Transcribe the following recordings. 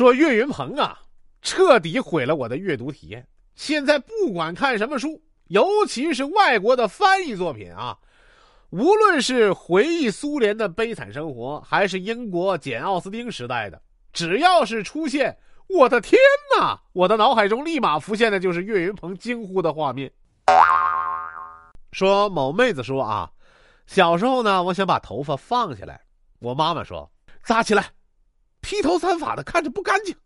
说岳云鹏啊，彻底毁了我的阅读体验。现在不管看什么书，尤其是外国的翻译作品啊，无论是回忆苏联的悲惨生活，还是英国简奥斯汀时代的，只要是出现，我的天哪！我的脑海中立马浮现的就是岳云鹏惊呼的画面。说某妹子说啊，小时候呢，我想把头发放下来，我妈妈说扎起来，披头散发的看着不干净。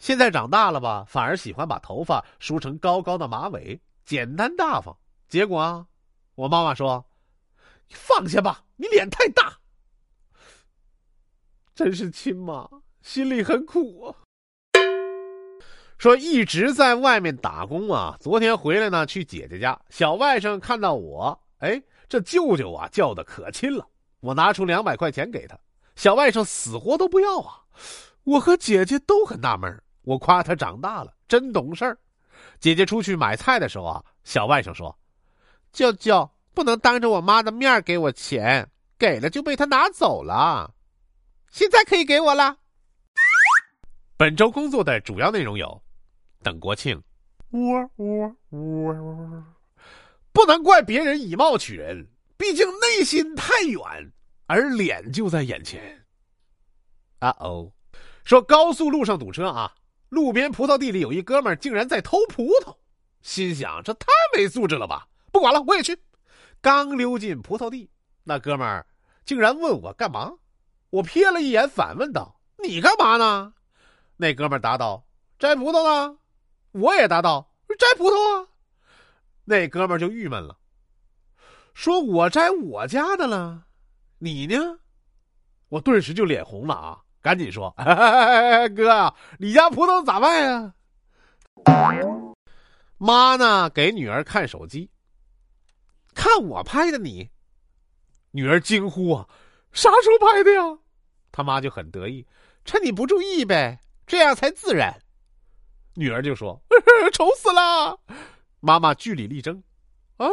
现在长大了吧，反而喜欢把头发梳成高高的马尾，简单大方。结果啊，我妈妈说：“你放下吧，你脸太大。”真是亲妈，心里很苦啊。说一直在外面打工啊，昨天回来呢，去姐姐家，小外甥看到我，哎，这舅舅啊叫的可亲了。我拿出两百块钱给他，小外甥死活都不要啊。我和姐姐都很纳闷我夸他长大了，真懂事儿。姐姐出去买菜的时候啊，小外甥说：“舅舅不能当着我妈的面给我钱，给了就被他拿走了。现在可以给我了。”本周工作的主要内容有：等国庆，喔喔喔，不能怪别人以貌取人，毕竟内心太远，而脸就在眼前。啊哦，说高速路上堵车啊。路边葡萄地里有一哥们儿，竟然在偷葡萄，心想这太没素质了吧！不管了，我也去。刚溜进葡萄地，那哥们儿竟然问我干嘛？我瞥了一眼，反问道：“你干嘛呢？”那哥们儿答道：“摘葡萄呢。”我也答道：“摘葡萄啊。”那哥们儿就郁闷了，说：“我摘我家的了，你呢？”我顿时就脸红了啊！赶紧说，哥，你家葡萄咋卖啊？妈呢？给女儿看手机，看我拍的你。女儿惊呼啊，啥时候拍的呀？他妈就很得意，趁你不注意呗，这样才自然。女儿就说，丑死了。妈妈据理力争，啊，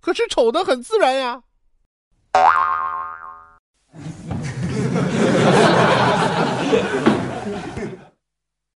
可是丑的很自然呀。